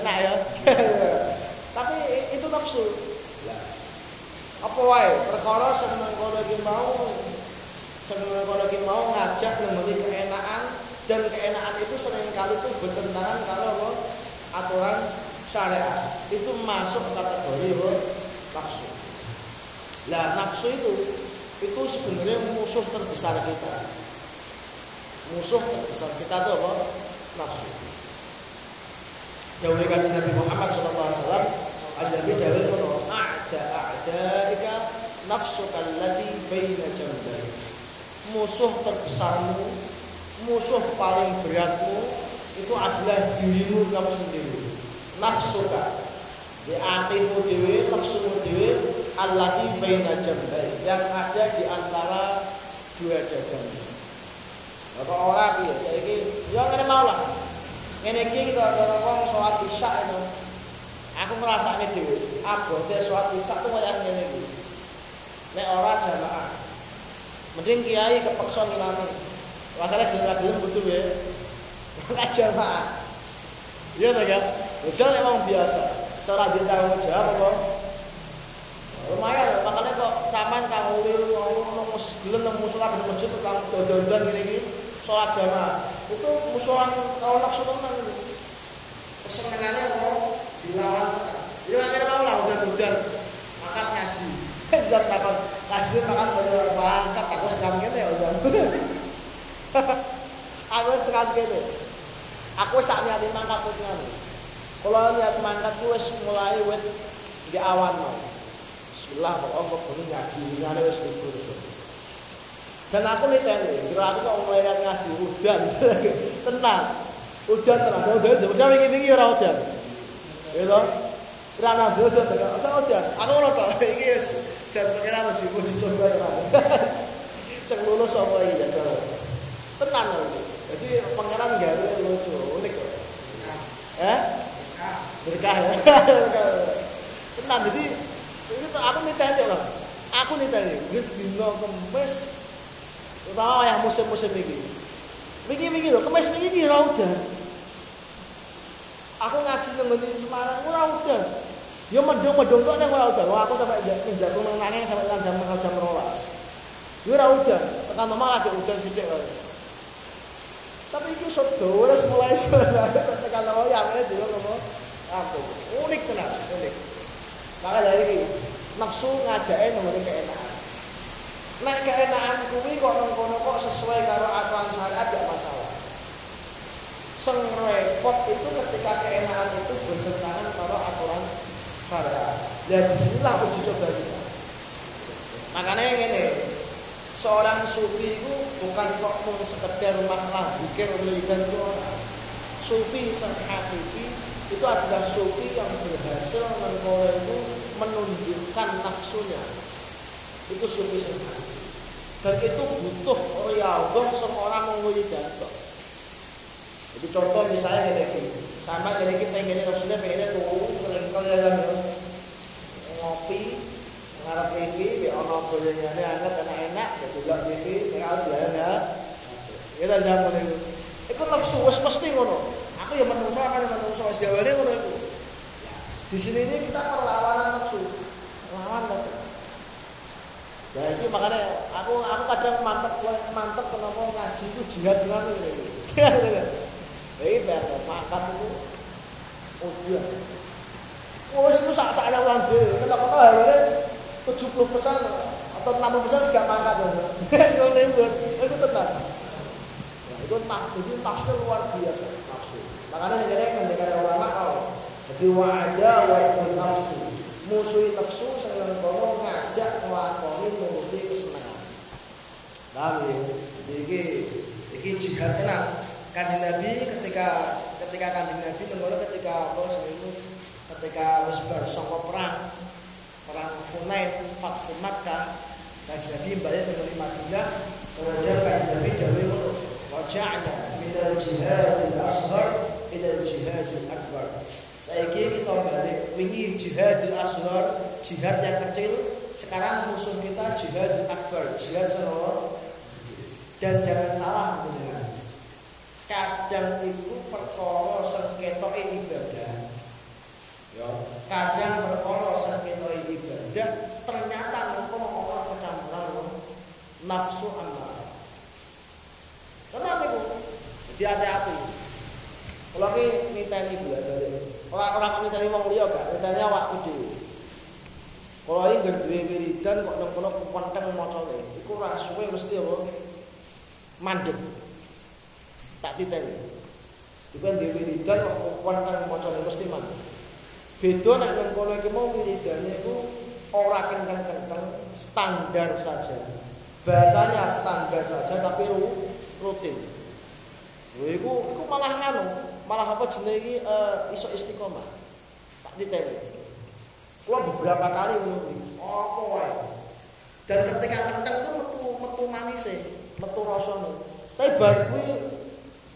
enak ya. Tapi itu nafsu. Apa wae perkara seneng kono iki mau seneng kono iki mau ngajak nemoni keenaan dan keenaan itu sering kali itu bertentangan kalau aturan syariat itu masuk kategori nafsu. Lah nafsu itu itu sebenarnya musuh terbesar kita. Musuh terbesar kita itu apa? Nafsu. Dawai kajian Nabi Muhammad SAW Al-Nabi dawai kono A'da a'daika nafsu kallati baina jambai Musuh terbesarmu Musuh paling beratmu Itu adalah dirimu kamu sendiri. Nafsuka. Di hatimu dewi, nafsumu dewi Allati baina jambai Yang ada di antara dua dadamu Apa ora piye saiki yo kene mau lah. Ngene iki kita ora wong salat isya itu. Aku ngrasakne dhewe abote salat isya kuwi kaya ngene iki. Nek ora jamaah. Mending kiai kepeksa ngimami. Wasale jenengan dhewe butuh ya. Ora jamaah. Iya to ya. Misal emang biasa. Cara dia tahu jawab apa? Lumayan, makanya kok saman kang ulil, ngomong-ngomong, gelen, ngomong-ngomong, sulat, ngomong-ngomong, kang dodon-dodon, gini-gini. Sholat jamaah. Itu musuhan kalau nafsu tenan itu kesenangannya mau dilawan tenan ya nggak mau lah udah udah angkat ngaji. Jam takon. Ngaji makan pada angkat aku setengah gitu ya udah aku setengah gitu aku tak niat mangkat tuh kalau niat mangkat gue mulai wet di awan mau Bismillah pokoknya gue ngaji. Ini wis libur dan aku nih tanya, kira aku kok mulai ngaji udan, tenang, udan tenang, udan, udan, udan, ini ini orang udan, gitu, kira nabi udan, udan, udan, aku orang tak, ini yes, jangan pengen aku jibu jibu coba tenang, cek lulus apa ini ya coba, tenang aku, jadi pangeran gak ada lucu, unik kok, eh, berkah. Ya, tenang, jadi ini aku nih lah, aku nih tanya, gue dino kemes Terutama yang musim-musim ini. Miki-miki loh, kemes miki iki ora udan. Aku ngaji nang ngene Semarang ora udan. Ya mendung-mendung kok nek ora udan. Aku sampai njaku nang nanging sampai jam jam 12. Ya ora udan. Tekan omah lagi udan sithik kok. Tapi iki sedo wis mulai tekan omah ya ngene dhewe ngono. Aku unik tenan, unik. Maka dari ini nafsu ngajake nomor keenakan. Nek keenakan kuwi kok nang kono kok sesuai karo aturan syariat gak masalah. Sing repot itu ketika keenakan itu bertentangan karo aturan syariat. Dan di sinilah uji coba kita. Makanya ngene, seorang sufi itu bukan kok mau sekedar masalah bikin dan itu Sufi sang hakiki itu adalah sufi yang berhasil mengkoleh itu menunjukkan nafsunya itu sufi sempurna dan itu butuh riyadhah seorang mengwiridan kok jadi contoh misalnya kayak gini. Sama jadi kita pengennya maksudnya pengennya tuh. Kelengkel ya ngopi ngarap TV di ono bolehnya anget enak-enak ya juga TV tinggal dia ya kita jangan itu. Itu nafsu wes mesti ngono. Aku ya menungso akan menungso wes jawabnya ngono itu. Di sini ini kita perlawanan nafsu lawan nafsu Ya ini makanya aku aku kadang mantep mantep kenapa ngaji itu jihad dengan ini. Ini biar makan itu udah. Oh, itu sak saknya ulang deh. Kenapa kok hari tujuh puluh persen atau enam puluh persen gak mangkat Itu ribut, itu tenang. Ya, itu tak itu tafsir luar biasa tafsir. Makanya jadi mendengar ulama kalau jadi wajah wajah nafsu musuhi nafsu seneng kono ngajak nglakoni nuruti kesenangan. Paham ya? Iki iki jihad tenan. Kanjeng Nabi ketika ketika Kanjeng Nabi ngono ketika apa itu ketika wis bar perang perang Hunain Fathu Makkah Kanjeng Nabi balik ke Madinah kemudian Kanjeng Nabi dawuh ngono waja'na min al-jihad al-asghar ila al-jihad al-akbar Saiki kita balik wingi jihadul asghar, jihad yang kecil, sekarang musuh kita jihad akbar, jihad serono. Dan jangan salah mendengar. Kadang itu perkara sengketa ibadah. Ya, kadang perkara sakit ibadah ternyata nengkono orang kecampuran nafsu amal. Kenapa itu? Jadi hati-hati. Kalau ini niteni belajar orang-orang niteni wong liya gak, niteni awakku dhewe. Kalau ini gak duwe wiridan kok nang kono kuwenteng macane, iku ra suwe mesti apa? Mandek. Tak titeni. Iku duwe wiridan kok kuwenteng macane mesti mandek. Beda nek nang kono iki mau wiridane iku ora kenceng-kenceng, standar saja. Bacanya standar saja tapi rutin. Iku iku malah nganu, malah apa jenenge iki uh, iso istiqomah. Tak ditele. Kula beberapa kali ngono Apa wae. Dan ketika kenteng itu metu metu manis e, metu rasane. Tapi bar kuwi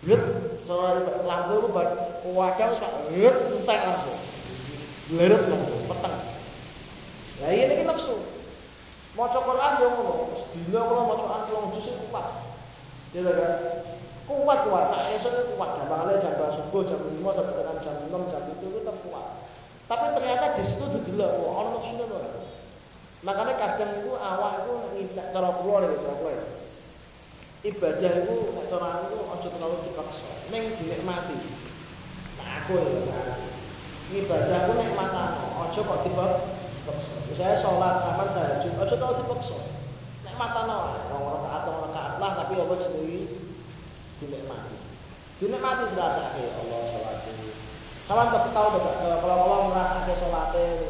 blet soalnya lampu itu bar wadah wis blet entek langsung. Bleret langsung peteng. Lah ini kita nafsu. Maca Quran yo ngono, sedina kula maca Quran wong jus kuat. Ya kan? Kuat kuat, saya esuk kuat gampangane jam subuh jam 5 sampai jam 6 jam itu tetap kuat. Tapi ternyata di situ didelok kok ana nafsune ora. Makanya kadang itu awak itu nek cara kula nek cara kula. Ibadah itu nek cara aku aja terlalu dipaksa, ning dinikmati. Nah aku ya nah, ibadah aku nek matano, aja kok dipaksa. Misalnya sholat sama tahajud, aja terlalu dipaksa. Nek matano, wong rakaat wong rakaat lah tapi apa jenenge dinikmati. Dinikmati terasa ke Allah sholat ini. Kalian tak tahu betul kalau kalau Allah merasa ke sholat ini,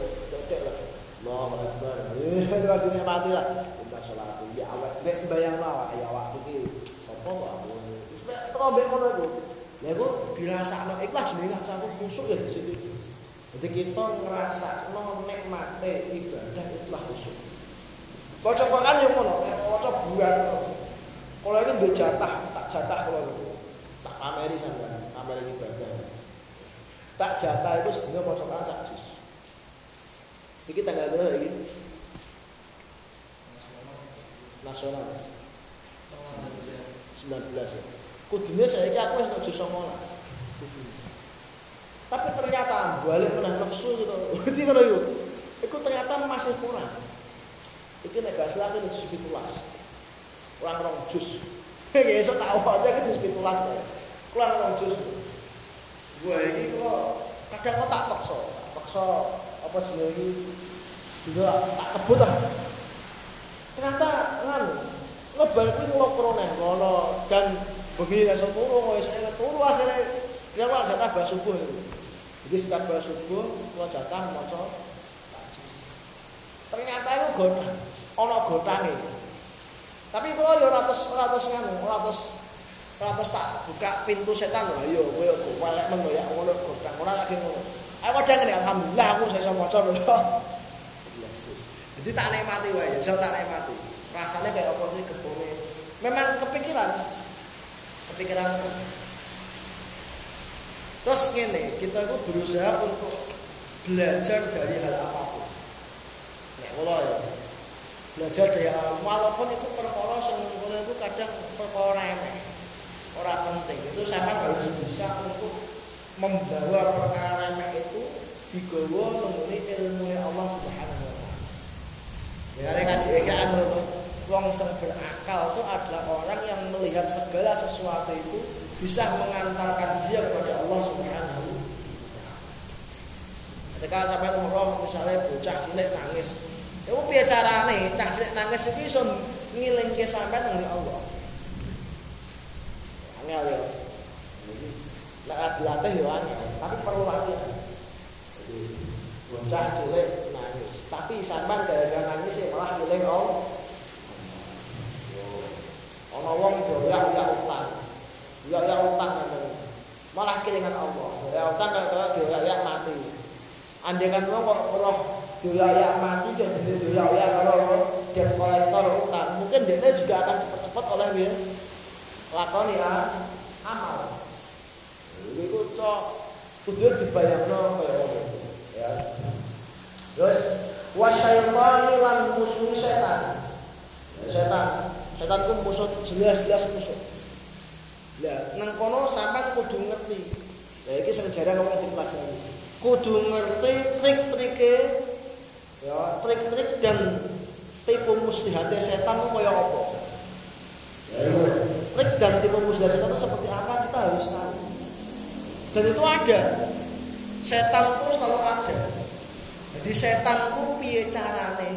lah. Allah akbar. Eh, itu kan dinikmati lah. Kita sholat ini. Ya Allah, nek bayang lah, wah ya waktu ini. Sopo aku ini. Terus baik kalau itu. Ya aku dirasa no ikhlas, dirasa aku khusus ya di situ. Jadi kita ngerasa no nikmati ibadah itulah khusus. Kocok-kocokan yang mana? Eh, Kocok buat. Kalau itu bejatah, jatah, kalau tak pameri sampean, pameri ibadah. tak jatah itu sedina maca Quran sak juz. Iki tanggal berapa iki? Nasional. 19 ya. Kudune saiki aku wis juz 9. Tapi ternyata balik menah nafsu gitu. Berarti ngono yo. Iku ternyata masih kurang. Iki nek gak salah itu juz 17. Kurang rong juz. Kayak esok tak aja ke juz 17. Kurang rong juz. Gue ini kok kadang kok tak paksa, paksa apa sih ini juga tak kebut lah. Ternyata kan ngebal itu ngelokro nih, ngono dan begini langsung turu, kok saya turu akhirnya dia kok jatah bahas subuh itu. Jadi sekat bahas subuh, kalau jatah moco Ternyata itu godang, ono godang Tapi kalau ya ratus ratus nganu, ratus Terus tak buka pintu setan lah, ayo kowe kok walek men ya ngono godang ora lagi ngono. Aku kadang ngene alhamdulillah aku iso maca lho. Yesus. Jadi tak nikmati wae, iso tak nikmati. Rasane kayak apa sih ketune. Memang kepikiran. Kepikiran. Terus ngene, kita itu berusaha untuk belajar dari hal apapun. Nek kula ya. Belajar dari hal walaupun itu perkara ngono itu kadang perkara remeh. Orang penting. Itu sama harus bisa untuk membawa perkara remeh itu digawa mengenai ilmu Allah Subhanahu wa taala. Ya. Nek ngaji ekaan lho Wong sing berakal itu adalah orang yang melihat segala sesuatu itu bisa mengantarkan dia kepada Allah Subhanahu wa Ketika sampai umroh misalnya bocah cilik nangis, itu piye carane? Cah cilik nangis iki iso ngilingke sampai nang Allah. Angel ya. Nek dilatih ya angel tapi perlu latihan jadi bocah cilik nangis. Tapi sampean gara-gara nangis ya malah milih om ana wong doyak ya utang. Ya ya utang malah kelingan Allah. Ya utang kaya doyak mati. Anjengan wong kok roh doyak mati yo dadi doyak karo debt kolektor utang mungkin dia juga akan cepat-cepat oleh dia lakoni ya amal. Iku cok kudu dibayangno kaya. Ya. Terus wasyaitani lan musuh setan. Ya, setan. Setan ku musuh jelas-jelas musuh. Lah nang kono sampean kudu ngerti. Lah iki sing jarang ngomong dipelajari. kudu ngerti trik-trike ya trik-trik dan tipu muslihatnya setan itu kaya apa? Ya, trik dan tipu muslihat setan itu seperti apa? Kita harus tahu. Dan itu ada. Setan itu selalu ada. Jadi setan itu piye carane?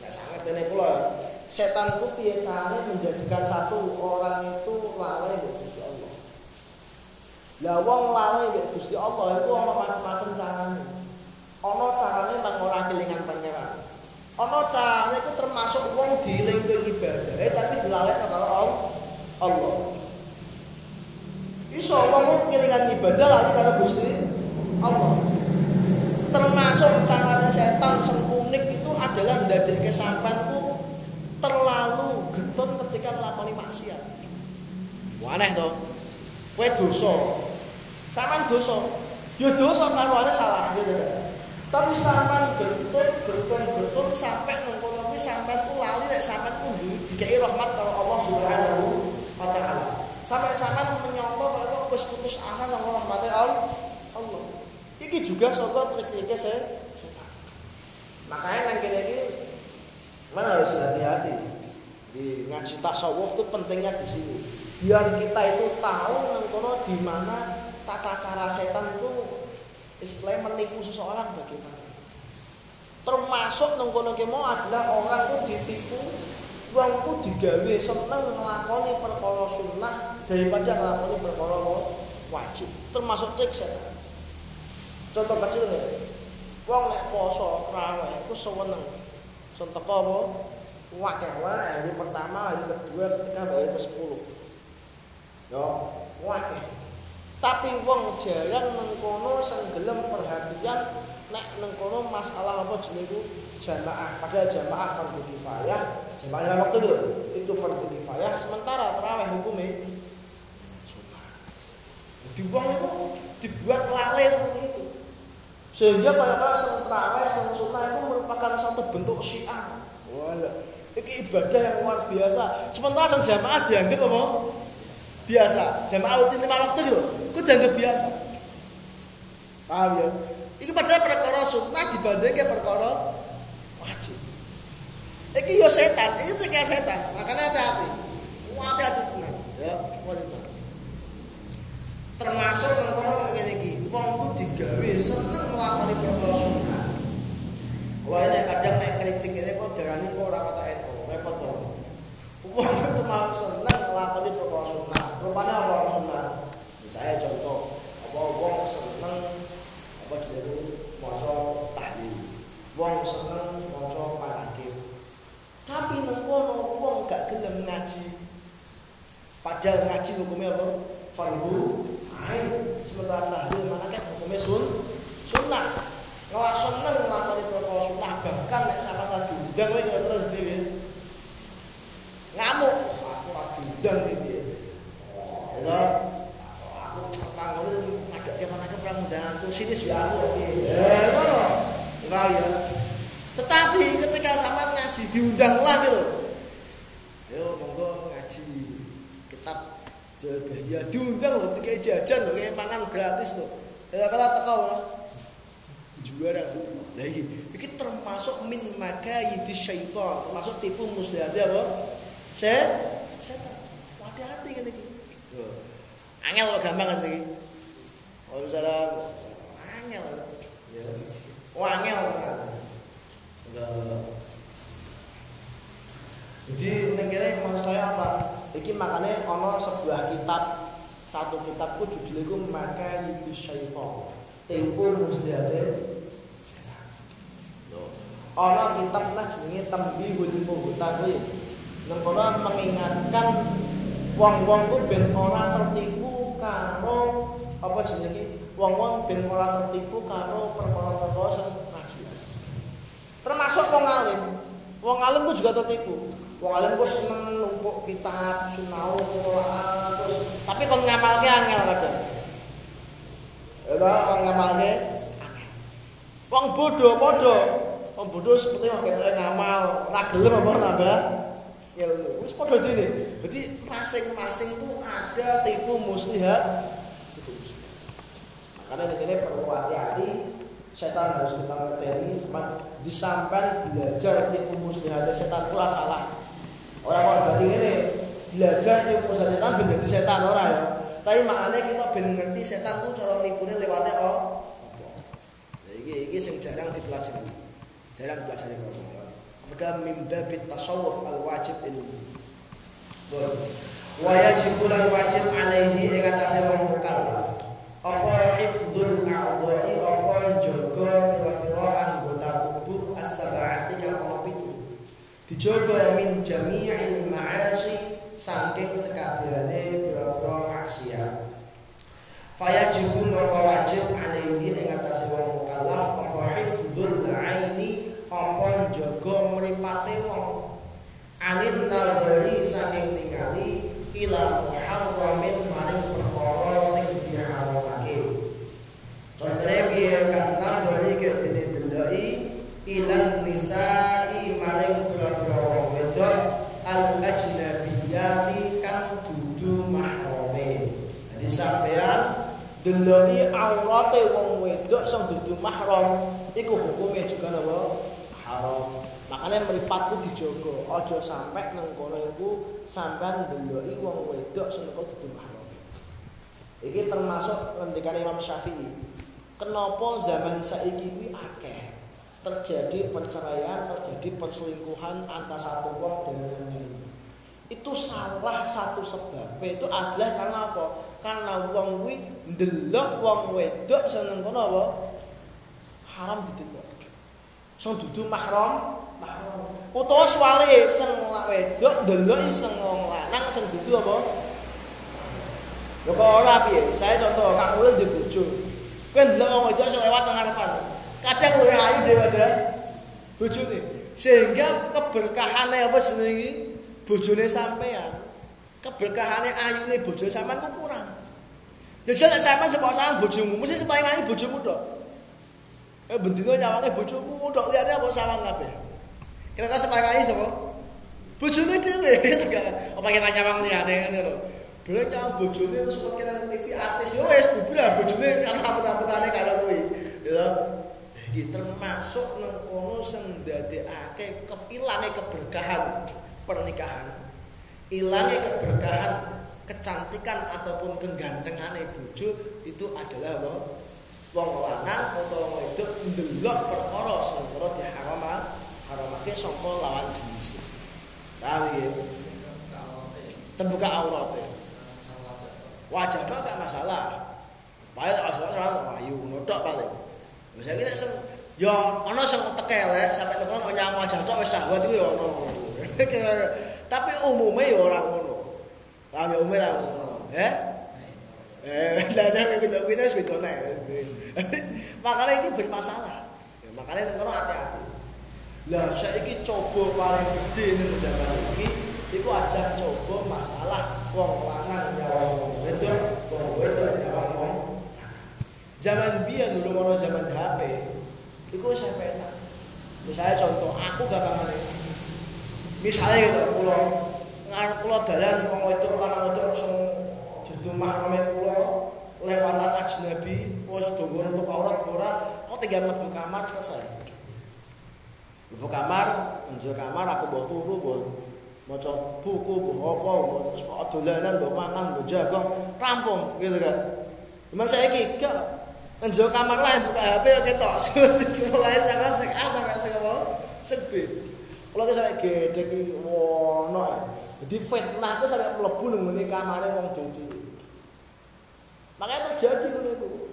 Ya sangat ini pula setan itu piye carane menjadikan satu orang itu lalai ya Gusti Allah? Lah wong lalai ya Gusti Allah itu ana macam-macam carane ana carane nang ora kelingan pangeran ana carane itu termasuk wong dieling ibadah eh tapi dilalekno karo Allah iso wong kelingan ibadah lali karo Gusti Allah termasuk caranya setan sempurnik itu adalah ke sampanku terlalu getun ketika melakukan maksiat. Waneh toh. Kowe dosa. Sampean dosa. Ya dosa karuane salah gitu. Tapi sampean getun getun getun sampai nang kono kuwi sampean ku lali nek sampean ku dikai rahmat kalau Allah Subhanahu wa taala. Sampai sampean menyangka kok wis putus asa nang rahmate Allah. Iki juga sobat trik-triknya saya Makanya yang kini ini mana harus hati-hati di ngaji tasawuf itu pentingnya di sini. Biar kita itu tahu nengkono di mana tata cara setan itu Islam menipu seseorang bagaimana. Termasuk nengkono kemo adalah orang itu ditipu Wong ku digawe seneng nglakoni perkara sunnah daripada nglakoni perkara wajib. Termasuk trik. Contoh kecil nih. Wong nek poso raweh iku seweneng. Sun teko apa? Wakeh wae hari pertama, hari kedua, ketika hari ke-10. Yo, wakeh. Tapi wong jarang nengkono sing perhatian nek nengkono masalah apa jenenge jamaah. Padahal jamaah fardu kifayah, jamaah waktu itu itu fardu kifayah sementara tarawih hukumnya di wong itu dibuat lalai seperti itu sehingga kayak kayak sing terawih, sing sunnah itu merupakan satu bentuk syiar. Wala. Iki ibadah yang luar biasa. Sementara sing jamaah dianggap apa? Biasa. Jamaah rutin lima waktu gitu. Itu dianggap biasa. Paham ya? Iki padahal perkara sunnah dibandingkan perkara wajib. Iki yo setan, itu kayak setan. Makanya hati-hati. Hati-hati tenan. Ya, hati-hati termasuk nang kono kok ngene iki wong ku digawe seneng nglakoni perkara sunat wae nek kadang nek kritik ngene kok darani kok ora kata itu repot to wong itu mau seneng nglakoni perkara sunat rupane apa sunat saya contoh apa wong seneng apa jenenge maca tahlil wong seneng maca manakib tapi nang kono wong gak gelem ngaji padahal ngaji hukumnya apa? Fardu. Ain. Sementara tahlil mana kan hukumnya sun sunnah. Ngelak seneng ngelakoni protokol sunnah? Bahkan nek sama tadi udang wae kira terus dhewe ngamuk. Aku ora diundang iki ya. Aku kanggo ngajak mana ke perang undangan tuh sini sih aku iki ya ngono. Ora ya. Tetapi ketika sama ngaji diundang lah gitu yo monggo ngaji kitab ya diundang loh, kayak jajan loh, kayak makan gratis loh. Ya kalau teko juara Lah iki iki termasuk min makayidi syaitan, termasuk tipu muslihat apa? Saya setan. Hati-hati kan iki. Angel kok gampang kan iki. Oh misalnya angel. Ya. Oh angel kan. Jadi negara mau saya apa? Iki makanya ono sebuah kitab. Satu kitabku judulnya itu maka itu syaitan. Tempo muslihatnya ono kitab lah jenenge tambihul muhtaqi nang kono mengingatkan wong-wong ku ben ora tertipu karo apa jenenge wong-wong ben ora tertipu karo perkara-perkara sing jelas termasuk wong alim. Wong alim ku juga tertipu Wong alim kok seneng numpuk kitab, Quran, terus tapi kon ngamalke angel kadang. Ya kon ngamalke Wong bodoh padha. Wong bodoh seperti wong kene ngamal, ora gelem apa nambah ilmu. Wis padha dene. Dadi masing-masing itu ada tipu muslihat. Makanya ini perlu hati-hati setan harus kita ngerti sama disampaikan belajar tipu muslihatnya setan itu salah orang kok berarti ini belajar tipu setan ben setan ora ya. Tapi maknanya kita ben ngerti setan itu cara nipune lewatnya oh apa iki iki sing jarang dipelajari. Jarang dipelajari kok. Maka mimba bit tasawuf al wajib ilmu. Wa yajibu wajib alaihi ing atase wong mukallaf. Apa hifdzul a'dha'i apa jaga pira-pira anggota tubuh as-sab'ati kang pitu dijaga min jami'il ma'asi saking sekabehane pira-pira maksiat. Fayajibu maka wajib alaihi ing atase wong mukallaf apa hifdzul 'aini apa jaga mripate wong. Anin nadhari saking ningali ila muharramin maring perkara sing diharamake. Contohnya piye kan deloi aurate wong wedok sing dudu mahram iku hukumnya juga napa? Haram. Makanya meripatku dijogo ojo sampai nang kono iku sampean ndeloki wong wedok sing kok dudu mahram. Iki termasuk ngendikan Imam Syafi'i. Kenapa zaman saiki kuwi akeh? Terjadi perceraian terjadi perselingkuhan antara satu wong dengan yang lain itu salah satu sebab itu adalah karena apa karena wong kuwi ndelok wong wedok seneng kono apa haram didelok sing dudu mahram utawa swale sing wedok ndelok sing wong lanang sing dudu apa Lho kok ora piye? Saya contoh Kang Ulun di bojo. Kowe ndelok wong wedok sing lewat nang ngarepan. Kadang luwih ayu daripada bojone. Sehingga keberkahane apa jenenge iki? Bojone sampean. Keberkahane ayune bojo sampean ku kurang. Jadi nek sampean sepok sangang bojomu, mesti sepaling ayu bojomu tok. Eh bendino nyawange bojomu tok liyane apa sawang kabeh. Kira-kira sepaling ayu sapa? Bojone dhewe. Apa kita nyawang liyane ngene lho. Bela nyawang bojone terus kok kena TV artis yo wis bubur bojone kan apet-apetane karo kowe. Ya. Iki termasuk nang kono sing ndadekake keberkahan pernikahan. Ilange keberkahan kecantikan ataupun kegantengane bojo itu adalah apa? Wong lanang utawa wong wedok ndelok perkara sing ora diharam haramake saka lawan jenis. Lah iki terbuka aurat. Wajah tok gak masalah. Paling aurat ayu ngotok paling. Wis iki nek sing ya ana sing tekelek sampe temen nyang wajah tok wis syahwat iku ya ono. Tapi umumnya ya ora ngono. Ya umumnya ora ngono. Eh? Eh, lah nek kita kita wis bekone. Makanya ini bermasalah. Ya, makanya temen hati-hati. Lah saiki coba paling gede ning zaman iki iku ada coba masalah wong lanang ya wong wedok, wong wedok ya wong Zaman biyen dulu ono zaman HP, iku saya enak. Misalnya contoh, aku gampang Misalnya gitu, kulo ngarep kulo dalan wong wedok lanang wedok sing dudu mahrame kulo lewatan ajnabi, wis dongo untuk aurat ora, kok tinggal mlebu kamar selesai. Mlebu kamar, njero kamar aku bawa turu, bawa maca buku, bawa apa, terus bawa dolanan, bawa mangan, bawa jagung, rampung gitu kan. Cuman saya gak njero kamar lain buka HP ketok. Mulai sangat sing A sampai sing apa? Sing B. Kalau kita sampai gede ki wono. Jadi fitnah itu sampai mlebu ning ngene kamare wong jojo. Makanya terjadi iku.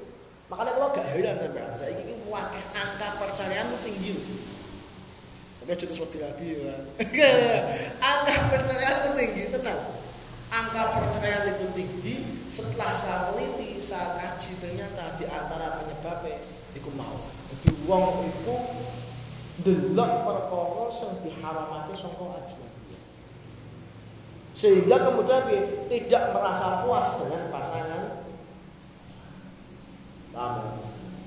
Makanya kalau gak heran sampean, saiki iki wakeh angka perceraian itu tinggi. Tapi aja wedi rabi ya. angka perceraian itu tinggi, tenang. Angka perceraian itu tinggi setelah saya teliti, saya kaji ternyata di antara penyebabnya iku mau. Jadi wong itu delok perkara sing diharamake saka ajnabi. Sehingga kemudian tidak merasa puas dengan pasangan.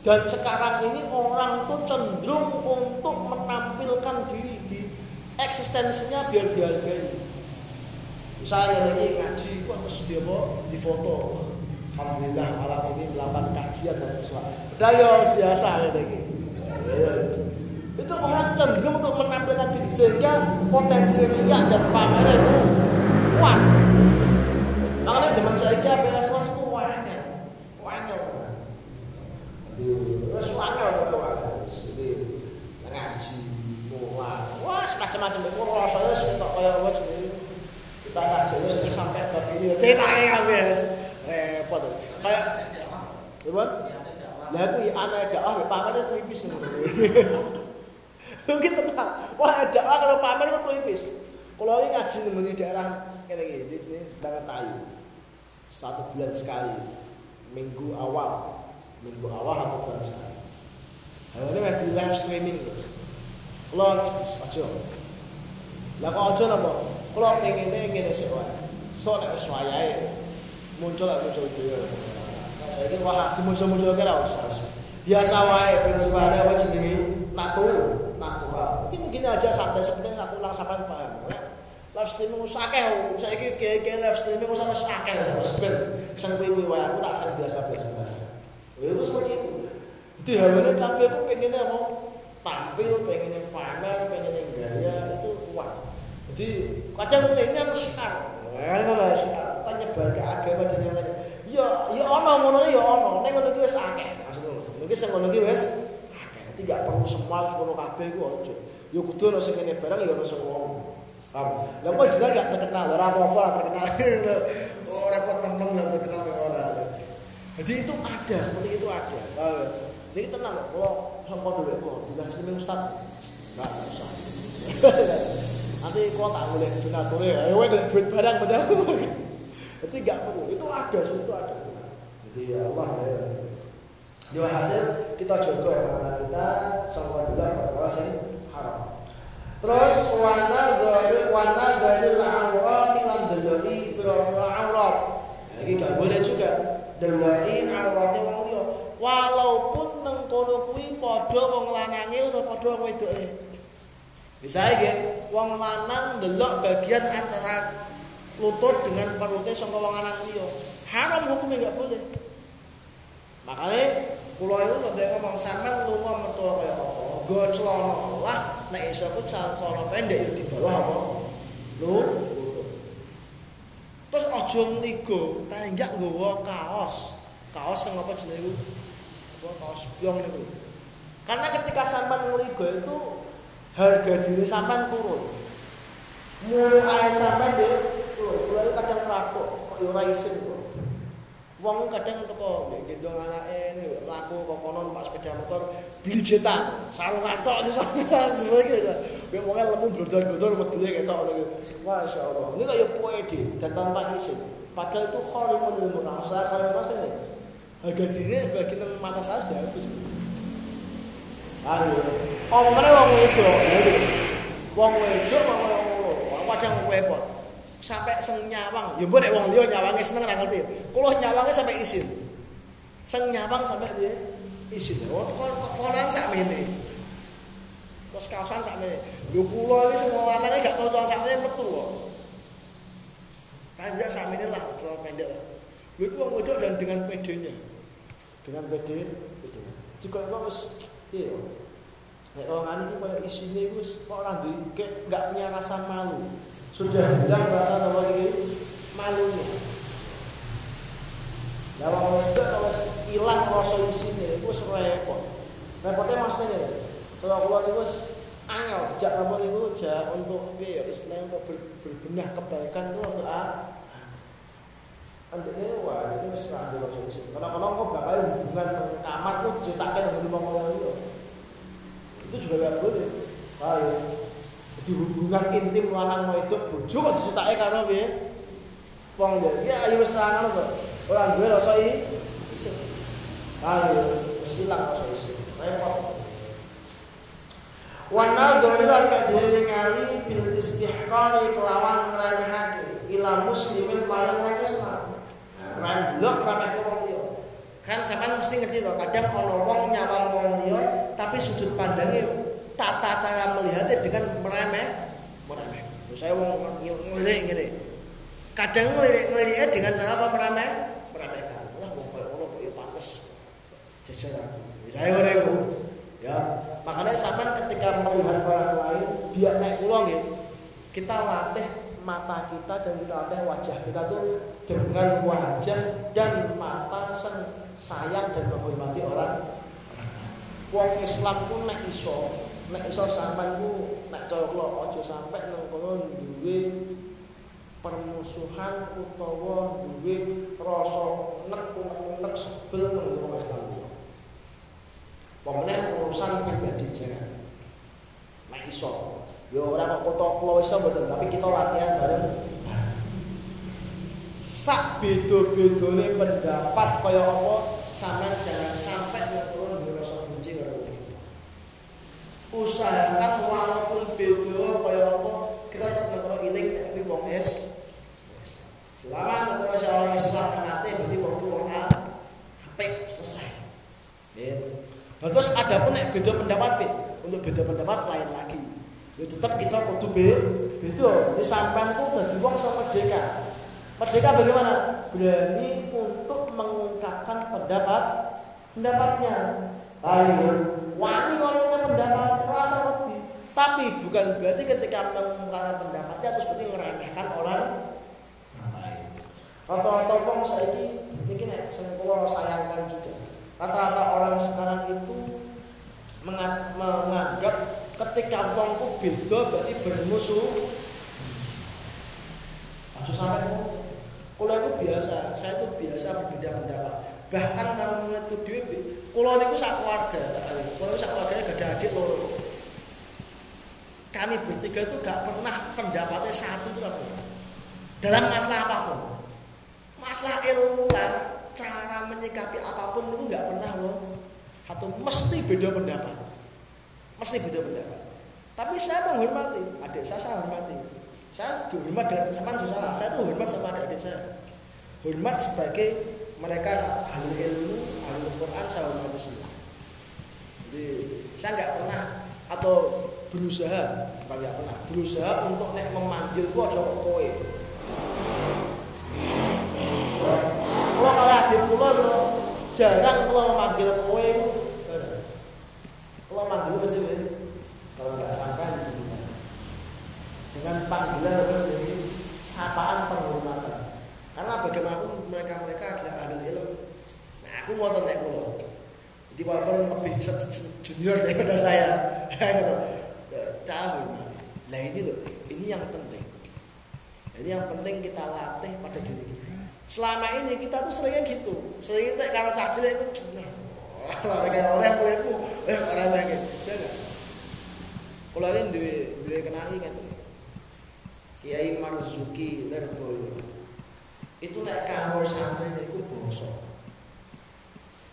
Dan sekarang ini orang tuh cenderung untuk menampilkan diri di eksistensinya biar dihargai. Misalnya lagi ngaji, kok harus dia di foto. Alhamdulillah malam ini melakukan kajian dan sesuatu. Udah ya biasa lagi. Ya, itu orang cenderung untuk menampilkan diri sehingga potensi riak dan pamer itu kuat. Makanya zaman saya ini apa ya itu wanyel, wanyel. Terus wanyel, jadi ngaji, mulai, wah macam-macam itu rasanya tak kayak sih kita kaji terus sampai ke ini, ceritanya habis repot. Kayak, gimana? Lah aku ya anak dakwah itu tipis nih. Mungkin tenang. Wah, dakwah kalau pamer itu tipis. Kalau ini ngaji di daerah kayak gini, di sini banget tayu. Satu bulan sekali. Minggu awal. Minggu awal atau bulan sekali. Kalau ini masih live streaming. Kalau aja. Lah kok aja napa? Kalau pengennya ngene sik wae. So nek wis muncul muncul dhewe. Saya ini wah muncul-muncul kira usah. Biasa wae prinsipane apa jenenge natu. Mungkin gini aja santai sepenting aku ulang sampean paham. Live streaming wis akeh. Saiki kayak live streaming wis wis akeh wis ben sing kuwi wae aku tak sing biasa-biasa aja. Ya seperti itu. Ya bener kabeh aku pengennya mau tampil, pengennya pamer, pengennya gaya itu kuat. Jadi kadang kan syiar. Ya kan syiar. Kita nyebar ke agama dan yang lain. Ya, ya ono ngono ya ono. Ning ngono ki wis akeh. Maksudku. Mungkin sing ngono ki wis akeh. Gak perlu semua ngono kabeh ku aja. Ya kudu ono sing ngene barang ya ono sing ngono. Paham? Lah kok jenenge gak terkenal, ora apa-apa lah terkenal. Ora kok temen lah terkenal kok ora. Jadi itu ada, seperti itu ada. Paham? Jadi tenang kok, sampai dulu kok di live streaming Ustaz enggak usah. Nanti kok tak boleh donatur ya, ayo duit barang padahal. Jadi enggak perlu, itu ada, semua itu ada. Jadi ya Allah ya. Di hasil kita jaga kita sampai dulu perkara sing haram. Terus wana dari wana dari aurat lan deloi pira-pira aurat. Ini gak boleh juga deloi aurat wong liya. Walaupun nang kono kuwi wong lanange utawa padha wong. Bisa iki wong lanang ndelok bagian antara lutut dengan perutnya sangka wong lanang liya. Haram hukumnya enggak boleh. Makanya kula itu lebih ngomong sampean lunga metu kaya apa? Nggo celana lah nek iso ku celana pendek ya di bawah apa? Lu Terus aja ngligo, enggak nggawa kaos. Kaos sing apa jenenge iku? Apa kaos byong niku. Karena ketika sampean ngligo itu harga diri sampean turun. Mulai sampean dhewe turun. Kadang rakok kok ora isin. Wong kadang teko gendong anake laku kok kono numpak sepeda motor beli jetan, sarung di sana iki. Nek wong lemu blodor-blodor wedine ketok ngono Masya Allah. Ini kayak poede dan tanpa izin. Padahal itu khalimun ilmu nah, saya kalau mas ini harga diri bagi mata saya sudah habis. Aduh, oh mana wong itu, wong itu wong wong kadang repot. Sampai seng nyawang. Ya nek wong liya nyawange seneng ra ngerti. Kulo nyawange sampai isin. Seng nyawang sampai dia isin. Oh kok kolan sak mene terus kaosan sak mene lho kulo iki sing lanang gak tau sak mene metu kok. Panjang sak lah terlalu pendek lah. Lho iku wong dan dengan pedenya. Dengan pede pede. Juga kok wis iya Nek orang ini kayak isine wis kok ora duwe gak punya rasa malu sudah hilang rasa ini malunya. Kalau itu kalau hilang rasa di sini, itu repot. Repotnya maksudnya kalau keluar itu angel, jak kamu itu jak untuk ya istilahnya untuk ber, berbenah kebaikan itu untuk ah. Andeknya wah ini wis ra rasa sini. Karena kalau kok bakal hubungan kamar tuh diceritakan dengan lima orang itu. Itu juga gak boleh. Ayo, di hubungan intim lanang wedok bojo kok diceritake karo piye? Wong ya ayo wis ngono kok ora duwe rasa iki? Ayo wis ilang rasa isih. Repot. Wana dolilan gak dilingali bil istihqari kelawan ngremehake ila muslimin paling wong Islam. Blok kabeh wong liya. Kan sampean mesti ngerti to, kadang ana wong nyawang wong liya tapi sudut pandangnya tata cara melihatnya dengan meremeh. Meremeh. Saya mau ngelirik ngene kadang ngelirik ngeliriknya dengan cara apa meremeh? Meremehkan lah mau kayak orang kok ya pantes. Jajar aku. Saya ngono iku. Ya, makanya sampai ketika melihat orang lain, biar naik pulang ya, kita latih mata kita dan kita latih wajah kita tuh dengan wajah dan mata sayang dan menghormati orang. Wong Islam pun nek iso, nek iso sampean ku nek cara aja sampe nang kono duwe permusuhan utawa duwe rasa nek-nek sebel nang wong Islam. Pemene urusan pribadi jangan. Nek iso, ya ora kok kota kula iso mboten, tapi kita latihan bareng. Sak beda-bedane pendapat kaya apa sampean jangan sampai Usahakan walaupun beda kaya apa kita tetap kalau iling nek kuwi wong es. Selama nek orang Islam teng ate berarti wong tuwa apik selesai. Ya. Terus ada pun nek beda pendapat be, untuk beda pendapat lain lagi. Ya tetap kita kudu be, beda. Di sampean ku dadi wong sama merdeka. Merdeka bagaimana? Berani untuk mengungkapkan pendapat pendapatnya. Ayo, wani ngomongnya pendapat. Tapi bukan berarti ketika mengungkapkan pendapatnya terus berarti ngeremehkan orang lain. Rata-rata wong saiki ini sing kula sayangkan juga. Rata-rata orang sekarang itu menganggap ketika wong ku beda berarti bermusuh. Aja sampai kalau itu biasa, saya itu biasa berbeda pendapat. Bahkan kalau menurutku dhewe, kalau niku sak keluarga, kalau sak keluarganya gak ada adik loro. Kami bertiga itu gak pernah pendapatnya satu itu apa? Dalam masalah apa pun. Masalah ilmu lah, cara menyikapi apa pun itu gak pernah loh. Satu mesti beda pendapat. Mesti beda pendapat. Tapi saya menghormati, adik saya saya hormati saya hormat dengan sama salah saya tuh hormat sama adik-adik saya hormat sebagai mereka ahli ilmu ahli Quran saya hormati semua jadi saya nggak pernah atau berusaha bukan pernah. Berusaha untuk nek memanggil gua coba kowe. Kalau kalau adik kula jarang kalau memanggil kowe. Kalau manggil mesti kalau nggak sampai dengan panggilan terus jadi sapaan penghormatan. Karena bagaimanapun mereka mereka adalah ahli ilmu. Nah aku mau tanya kulo jadi walaupun lebih junior daripada saya tahu. Lah ini loh ini yang penting. Ini yang penting kita latih pada diri kita. Selama ini kita tuh seringnya gitu. Sering itu kalau tak cilik itu lah kayak orang kulitmu eh orang lagi jangan kalau ini dua dua kenali gitu Kiai Marzuki Lerboyo itu nek kawul santri niku basa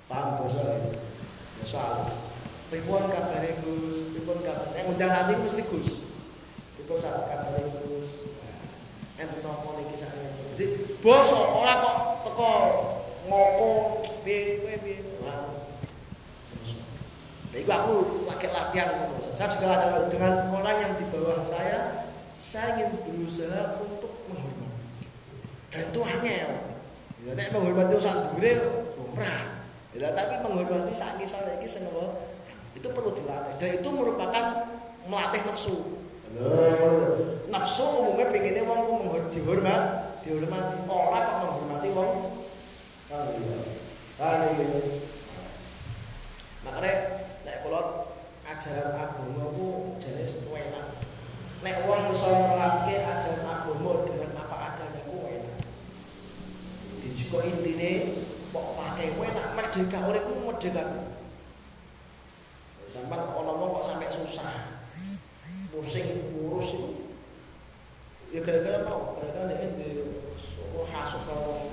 paham basa itu basa pripun kabare Gus pripun kabar. Yang undang hati mesti Gus. Pripun sak kabare Gus. Enten napa niki sak jadi basa ora kok teko ngoko piye piye piye. Nah, itu aku pakai latihan. Saya juga latihan dengan orang yang di bawah saya. Saya ingin berusaha untuk menghormati. Dan itu angel. Ya menghormati usaha dure lumrah ya tapi menghormati saat saya ini seneng itu perlu dilatih. Dan itu merupakan melatih nafsu. Nafsu umumnya pengennya wong ku dihormat dihormati. Orang kok menghormati wong? Kan iki makanya nek kalau ajaran agama ku jenis enak. Nek wong iso nerapke ajaran agama dengan apa adanya ku enak. Dijiko intine kok pakai kowe nak merdeka uripmu merdeka. Sampai ana wong kok sampai susah. Pusing itu. Ya gara-gara mau, gara-gara nek di suruh hasuk kalau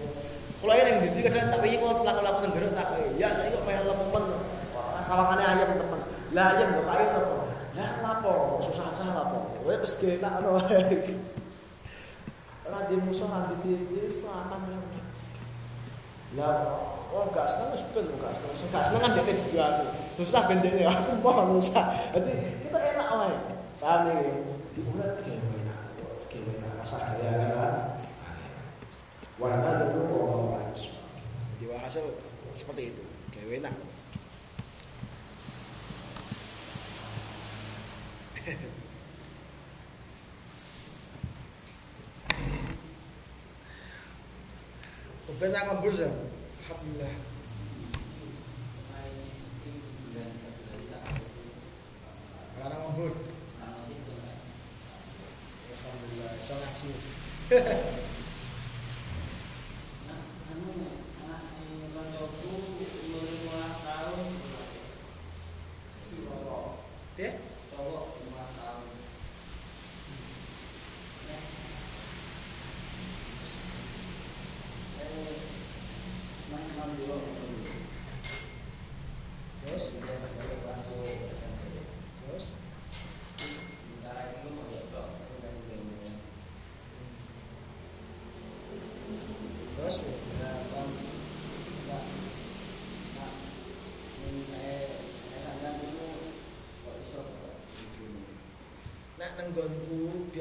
kalau yang di kadang tak bayi kalau laku-laku negara tak ya saya kok main lemen kawangannya ayam teman lah ayam kok ayam teman ya lapor susah kan lapor Kowe ono wae. Ora di musuh nanti di wis aman. Lah oh gak seneng wis ben gak seneng. Sing gak seneng kan dene juga aku. Susah bendene aku mau susah. Jadi kita enak wae. Paham iki? Enak. Ge enak masak ya kan. Warna itu kok Jadi hasil seperti itu. Kayak enak. Ben nang ngembur ya. Alhamdulillah. Karena. Alhamdulillah, ngaji.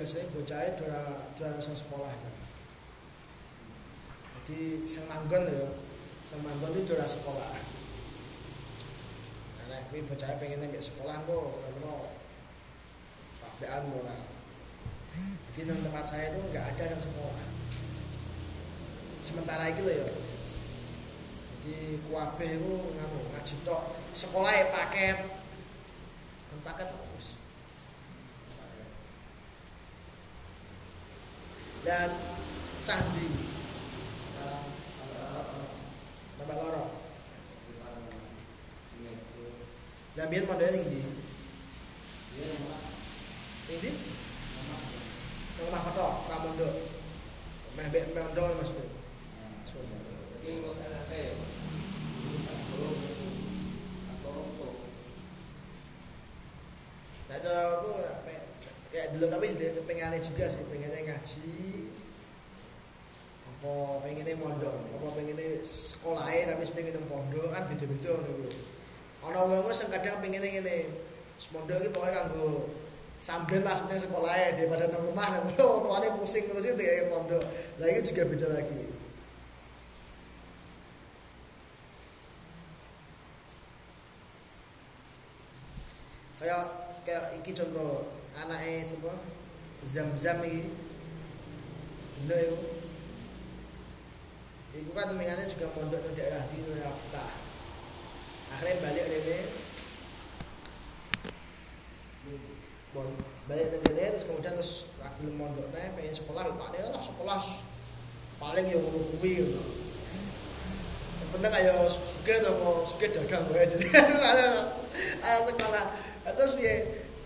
biasanya bocahe dora dora iso sekolah kan. Jadi sing manggon ya, sing itu dora sekolah. Nah, nek kuwi bocahe pengen nek sekolah kok ngono. Pabean ora. Jadi nang tempat saya itu nggak ada yang sekolah. Sementara iki lho ya. Jadi kuabe itu nganu ngaji tok. Sekolah ya paket. Kan paket kok wis. Dan candi. Tambah loro. Dan biar modelnya ning di ning di? Nang omah koto Pramondo meh mbek Mondo Mas Bro Nah, itu aku pe- ya dulu tapi pengennya juga sih pengennya ngaji apa pengennya mondok apa pengennya sekolah tapi pengennya pondok kan beda-beda nih ana wong sing kadang pengennya ngene semondok iki pokoke kanggo sambil pas penting sekolah ya daripada nang rumah nang kono tuane pusing terus itu kayak pondok lah itu juga beda lagi kayak kayak iki contoh semua zam-zam iki Indo itu Iku kan temengannya juga mondok di daerah di Nurafta Akhirnya balik ini Balik ke sini terus kemudian terus lagi mondoknya pengen sekolah Pak dia lah sekolah. Paling ya ngono kuwi gitu. Yang penting kayak suge atau mau suge dagang gue jadi ada sekolah. Terus dia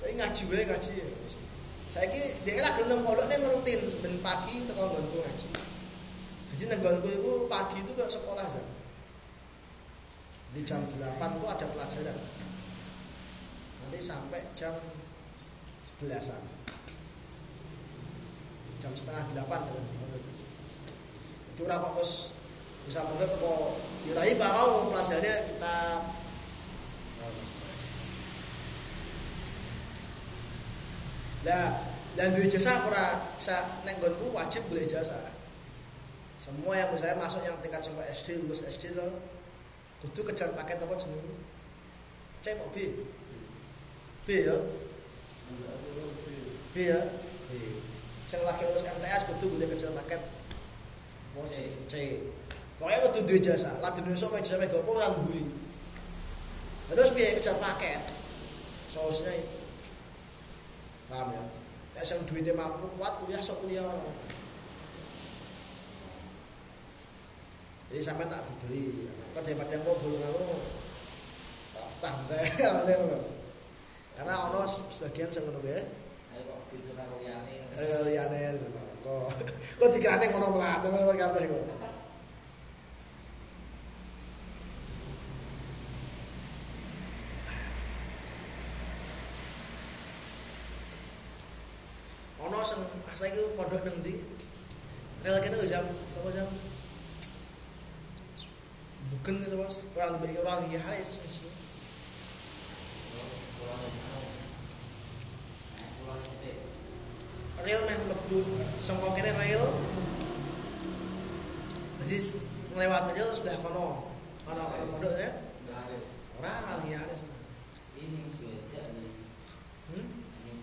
ngaji gue ngaji. saya ki dia kan gelem pondok nih rutin ben pagi teko nggonku ngaji. Jadi nggonku itu pagi itu ke sekolah sih di jam 8 itu ada pelajaran. Nanti sampai jam 11an jam setengah 8 itu rapat terus bisa pondok teko dirahi bakal pelajarannya kita Lah, dan duwe jasa ora sa nek nggonku wajib boleh jasa. Semua yang misalnya masuk yang tingkat sampai SD, lulus SD to kudu kejar paket apa jeneng? C mau B. B ya. B ya. B. Sing lagi lulus MTS kudu boleh kejar paket. Apa jeneng? C. Pokoknya kudu duwe jasa. Lah dino sok jasa mega opo kan buri. Terus piye kejar paket? Solusinya itu paham ya? Nek sing duwite mampu kuat kuliah sok kuliah ono jadi sampai tak dideli. Kok daripada mau bolong aku tak saya karena ono sebagian sing ngono ya. Kok gitu karo liyane. eh liyane kok kok dikirane ngono ngono kabeh kok ono sing saiki pondok nang ndi rel kene lho jam sapa jam bukan itu bos orang rel meh mlebu sangka kene rel jadi ngelewat aja sebelah kono ono ono pondok ya? Orang orang ya haris Ini sudah jadi hmm? ini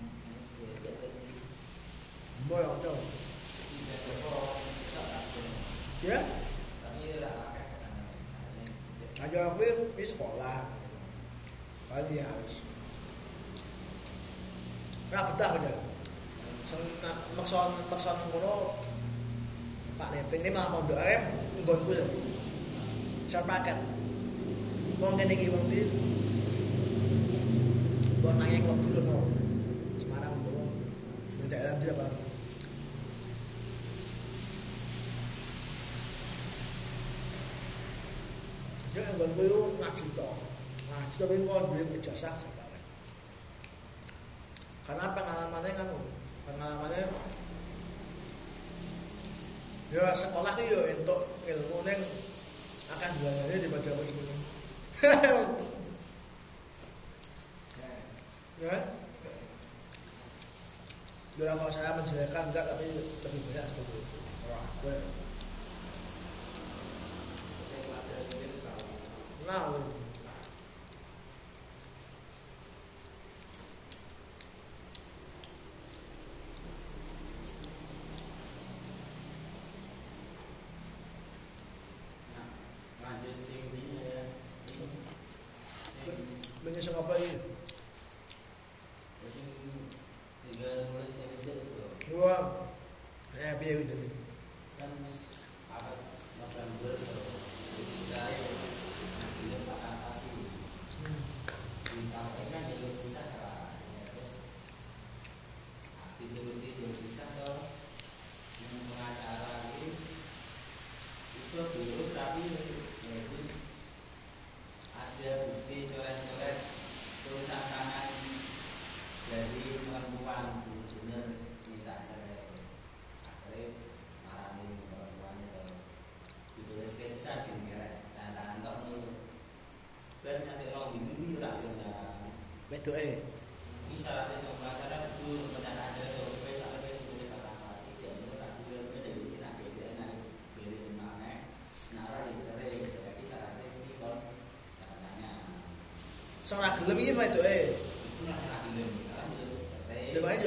wis sekolah kali harus ora betah bener sing nang kono Pak Nepeng ini malah mondok ae nggonku ya jar paket wong kene iki wong iki Bon nanya klub dulu no Semarang dulu Di daerah dia apa Ya yang gue itu ngaji toh Ngaji tapi kok duit ijazah Karena pengalamannya kan Pengalamannya Ya sekolah ki yo entuk ilmu ning akan dilayani daripada apa ini. ya. Ya kalau saya menjelekkan enggak tapi lebih banyak seperti itu. Aku ya. Nah, lanjut sing ini ya ini menyesal apa ini? sing tinggal mulai saya kerja itu Wah, eh biaya itu nih. kan wis abad 18 saya belum tak atasi ditambah kan ya belum bisa kan ya terus dituruti belum bisa toh yang pengacara ini bisa dulu tapi ya itu ada bukti coret-coret tulisan tangan dari perempuan benar minta cerai akhirnya marani perempuan itu ditulis ke sisa di merek dan tangan tok dulu dan nanti orang di bumi ora benar Bedo eh. ini syaratnya sama pengacara itu pernyataan acara survei sampai sebagai transaksi jadi tak boleh beda ini nak beda nak beda di mana nah orang yang cerai jadi syaratnya ini kon syaratnya Sang ra gelem iki bedo eh. itu nanti nak bilang karena itu cerai Demane juga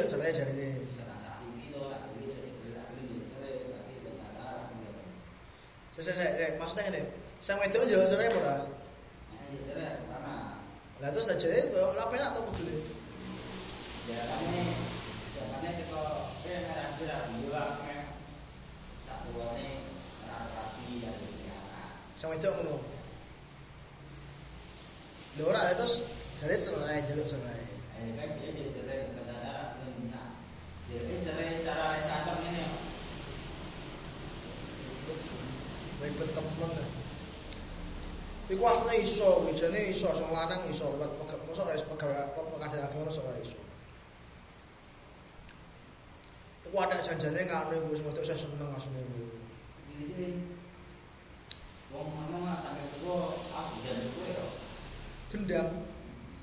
cerai jare ini. transaksi itu lah beli jadi beli tak beli cerai berarti itu nggak ada Saya saya eh maksudnya ini. Sang wedok yo cerai apa ora? nah itu cerai pertama Lah terus nek cerai kok lha penak to kudune. ya kami zamannya kita eh merah merah dua kayak satu ini rapi dan anak Sang wedok ngono. Lho ora terus jare cerai jaluk cerai. Eh, kan jadi dia cerai ke negara belum minat. Jadi cerai secara sadar ini ya. Ribet temen. Iku asline iso, kuwi jane iso sing lanang iso lewat mosok ora pegawai apa pekerjaan agama mosok ora iso. Iku ada janjane ngono iku wis mesti saya seneng asune iku. Wong mana sampai tua aku dan tua ya. Gendam.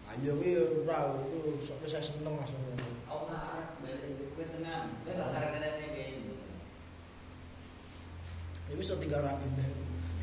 Ayo kuwi ora iku sok saya seneng asune. Aku nak arek balik gue tenang. Gue rasa kadang kayak gitu. Iku iso tiga deh.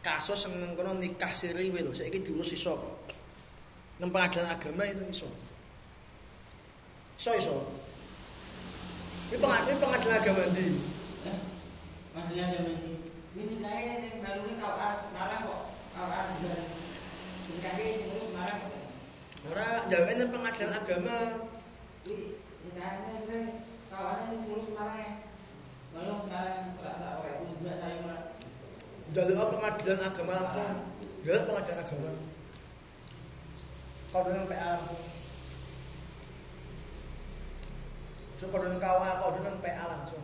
kasus sing nang kono nikah siri wae lho saiki diurus iso kok nang pengadilan agama itu iso. Iso iso. Ini pengadilan agama di eh, pengadilan agama ndi? Ini nikahnya yang baru ini kau harus marah kok. Kau harus juga nikahnya yang terus marah kok. Orang pengadilan agama. Ini nikahnya sih kau harus yang terus marah belum marah Jaluk pengadilan agama langsung. Jaluk pengadilan agama. Kau dengan PA langsung. So, kau dengan KWA, kau dengan PA langsung.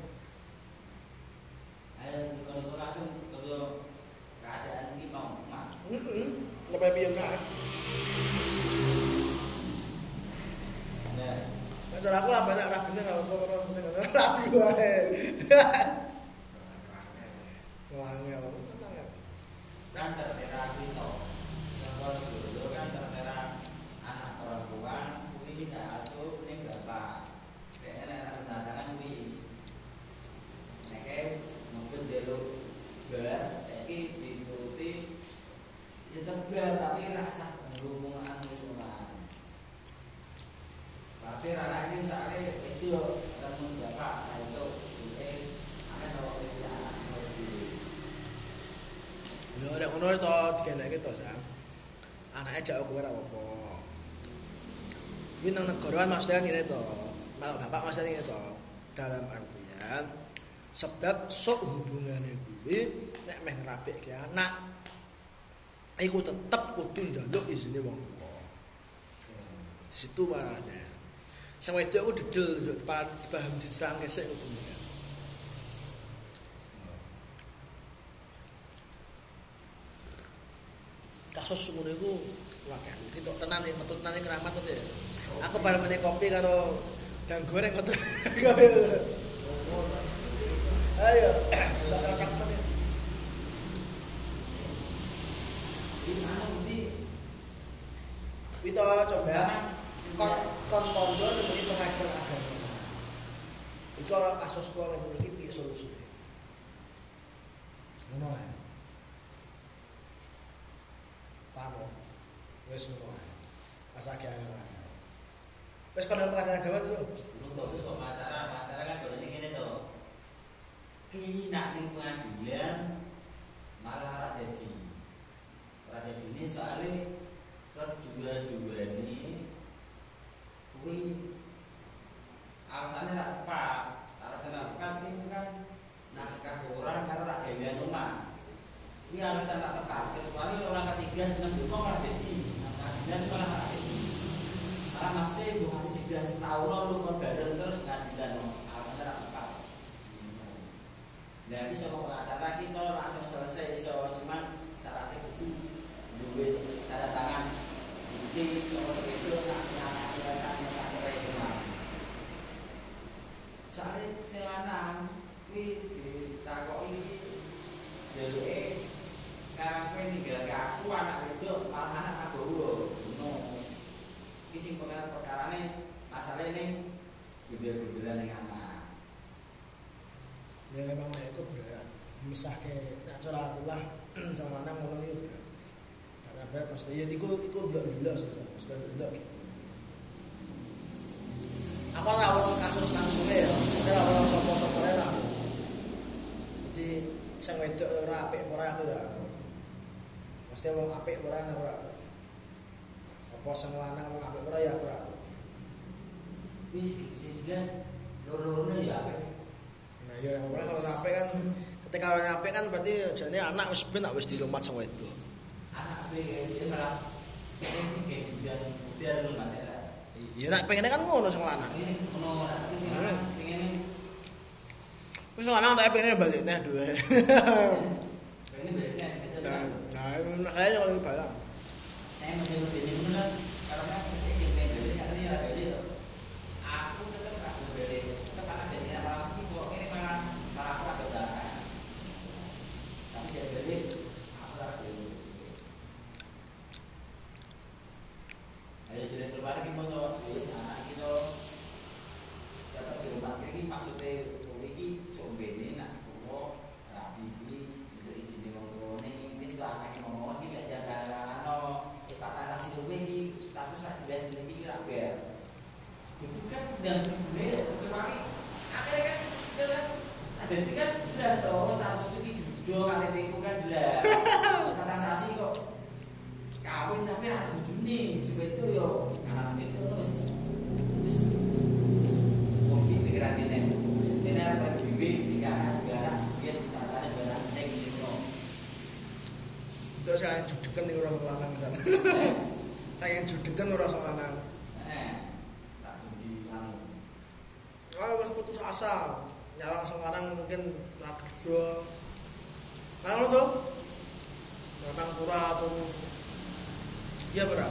Ayo kalau itu langsung kalau keadaan ini mau mak. Heeh. Lepas piye kan? Nah, Nek cara aku lah banyak ra bener apa kok penting rapi wae kan tertera kita dulu kan tertera anak perempuan kuwi tidak asuh ning bapak. Kayaknya anak undangan kuwi. Nek mungkin jaluk bar saiki dituruti ya tebar tapi rasa rumungan musuhan. Tapi rana iki sakle ya, itu ketemu bapak Ya nek ngono to dikenekke to Sam. Anake jak kowe ora apa. Iki nang negara kan maksudnya ngene to. Kalau bapak maksudnya ngene to. Dalam artian sebab sok hubungane kuwi nek meh ngrapikke anak iku tetep kudu njaluk izine wong tuwa. Di situ makanya. Sing wedok aku dedel paham diserang kesek hukumnya. Kasus ngono iku wakil kita tenan nih metu tenan keramat tuh ya aku bal meneh kopi karo dan goreng metu. Ayo? Wito coba. Kon kon tondo nemeni pengajar agama. Iku ora kasus tua lagi iki piye solusine paham wis ngono ae pas agak wis kon pengajar agama tuh Lu kok terus kok pacaran, pacaran kan boleh ini tuh. Ki nak ning pengadilan malah ora dadi. Ora dadi ini soalnya kedua-dua ini kuwi alasannya tak tepat. Alasannya tepat itu kan naskah orang karena rak rumah. Ini alasan tak tepat. Kecuali orang ketiga seneng rumah malah dadi. Nah, pengadilan malah dadi. Karena maksudnya ibu hati sudah setahun lalu kon bareng terus pengadilan no. alasannya tak tepat. Nah, bisa mau pengacara kita langsung selesai so cuman syaratnya kudu duwe tanda tangan bukti soal segitu. Soalnya celana kuwi ditakoki jaluke sekarang kowe ninggal ke aku anak wedok malah anak tak bawa. No. Iki sing perkara perkarane masalah ini gembel-gembelan ning anak. ya emang nek iku berat misahke nek cara aku lah sama ngono iki berat karena berat mesti ya iku delok-delok sih mesti delok gitu aku ono kasus langsungnya ya ora ono sapa-sapa lah jadi sing wedok ora apik ora aku ya mesti wong apik ora ora apa sing lanang wong apik ora ya ora Wis jelas loro-lorone ya apa? Nah, ya yang kalau nape kan ketika orang nape kan berarti jadi anak wis ben wis dilomat sama itu. Anak be dia malah ya. Iya nak pengennya kan ngono sing lanang. Ora tapi sing anak pengen Wis lanang tak pengennya balik neh dua. pengen baliknya sekitar. Nah, nah kayaknya kalau balik. Saya mencoba ini dulu kan karena saya ingin beli karena dia ada itu. Aku tetap nggak mau beli. Tetap anak jadi apa lagi kok ini malah malah aku ada belakang. Tapi saya beli aku nggak beli. Ada cerita keluar kita mau tulis anak kita tetap di rumah ini maksudnya ini sombe ini nak kuwo rapi ini itu izin wong tuane wis kok anak ngomong iki gak jaga ano kata kasih luwe iki status lah jelas iki ra ber itu kan dan sebenarnya kecuali akhirnya kan sistem kan ada itu kan jelas toh status itu judo KTP itu kan jelas kata sasi kok kawin tapi anak bujuni sebab itu yo anak sebab itu terus terus terus mungkin pikiran ini ini ada bibi tiga anak segala dia tidak ada barang saya gitu Terus saya judekan nih orang lanang kan. Judekan orang sama anu Ah wis putus asa. Nyalang sing lanang mungkin ra kerja. Kan ngono tuh. Lanang pura atau Iya berat.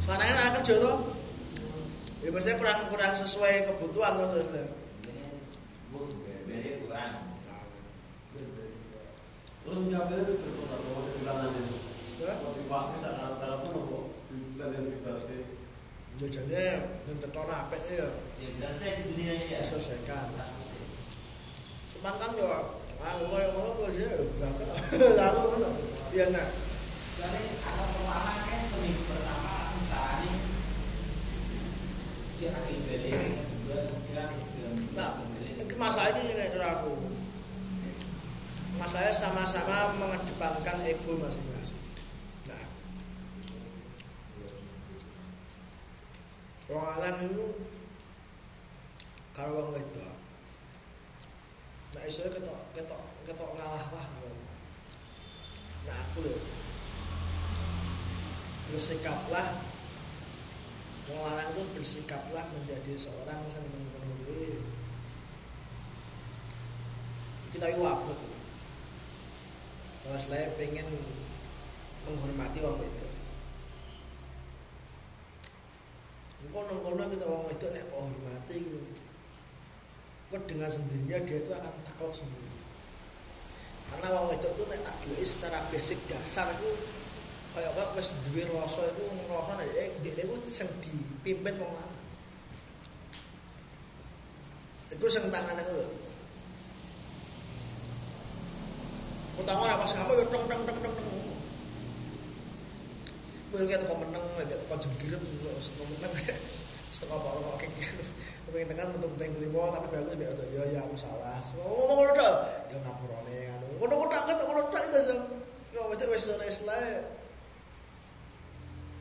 Sekarang kan kerja tuh. Ya maksudnya kurang kurang sesuai kebutuhan tuh terus. ini kurang Terus itu bahwa di bilangan itu. Ya. Tapi pakai jajannya ngenteton apa ya? ya selesai dunia ya selesaikan cuman kan yo ah gue yang ngono gue nggak bakal lalu mana? iya nggak. jadi ada pertama kan seminggu pertama aku ini dia akhir beli nah masalahnya ini nih aku masalahnya sama-sama mengedepankan ego masing-masing wong itu karo wong wedok. Nah, iso ketok ketok ketok ngalah lah. Nah, aku lho. Bersikaplah Wong itu bersikaplah menjadi seorang yang memenuhi kita itu abot kalau saya pengen menghormati wong itu kono kono kita wong itu nek hormati gitu. Kok dengan sendirinya dia itu akan takluk sendiri. Karena wong itu tuh nek tak secara basic dasar itu kayak kok wis duwe rasa iku ngrasa nek eh iku sing dipimpin wong lanang. Iku sing tangan iku lho. Utama pas kamu ya teng teng teng teng mungkin kita kau menang ya kau jengkel tuh kau menang setengah bawa kau kayak gitu kau yang tengah untuk main tapi bagus dia tuh ya ya aku salah. Semua ngono kau Ya dia nggak pernah nih kau udah kau takut kau udah wis aja kau itu wes sore selesai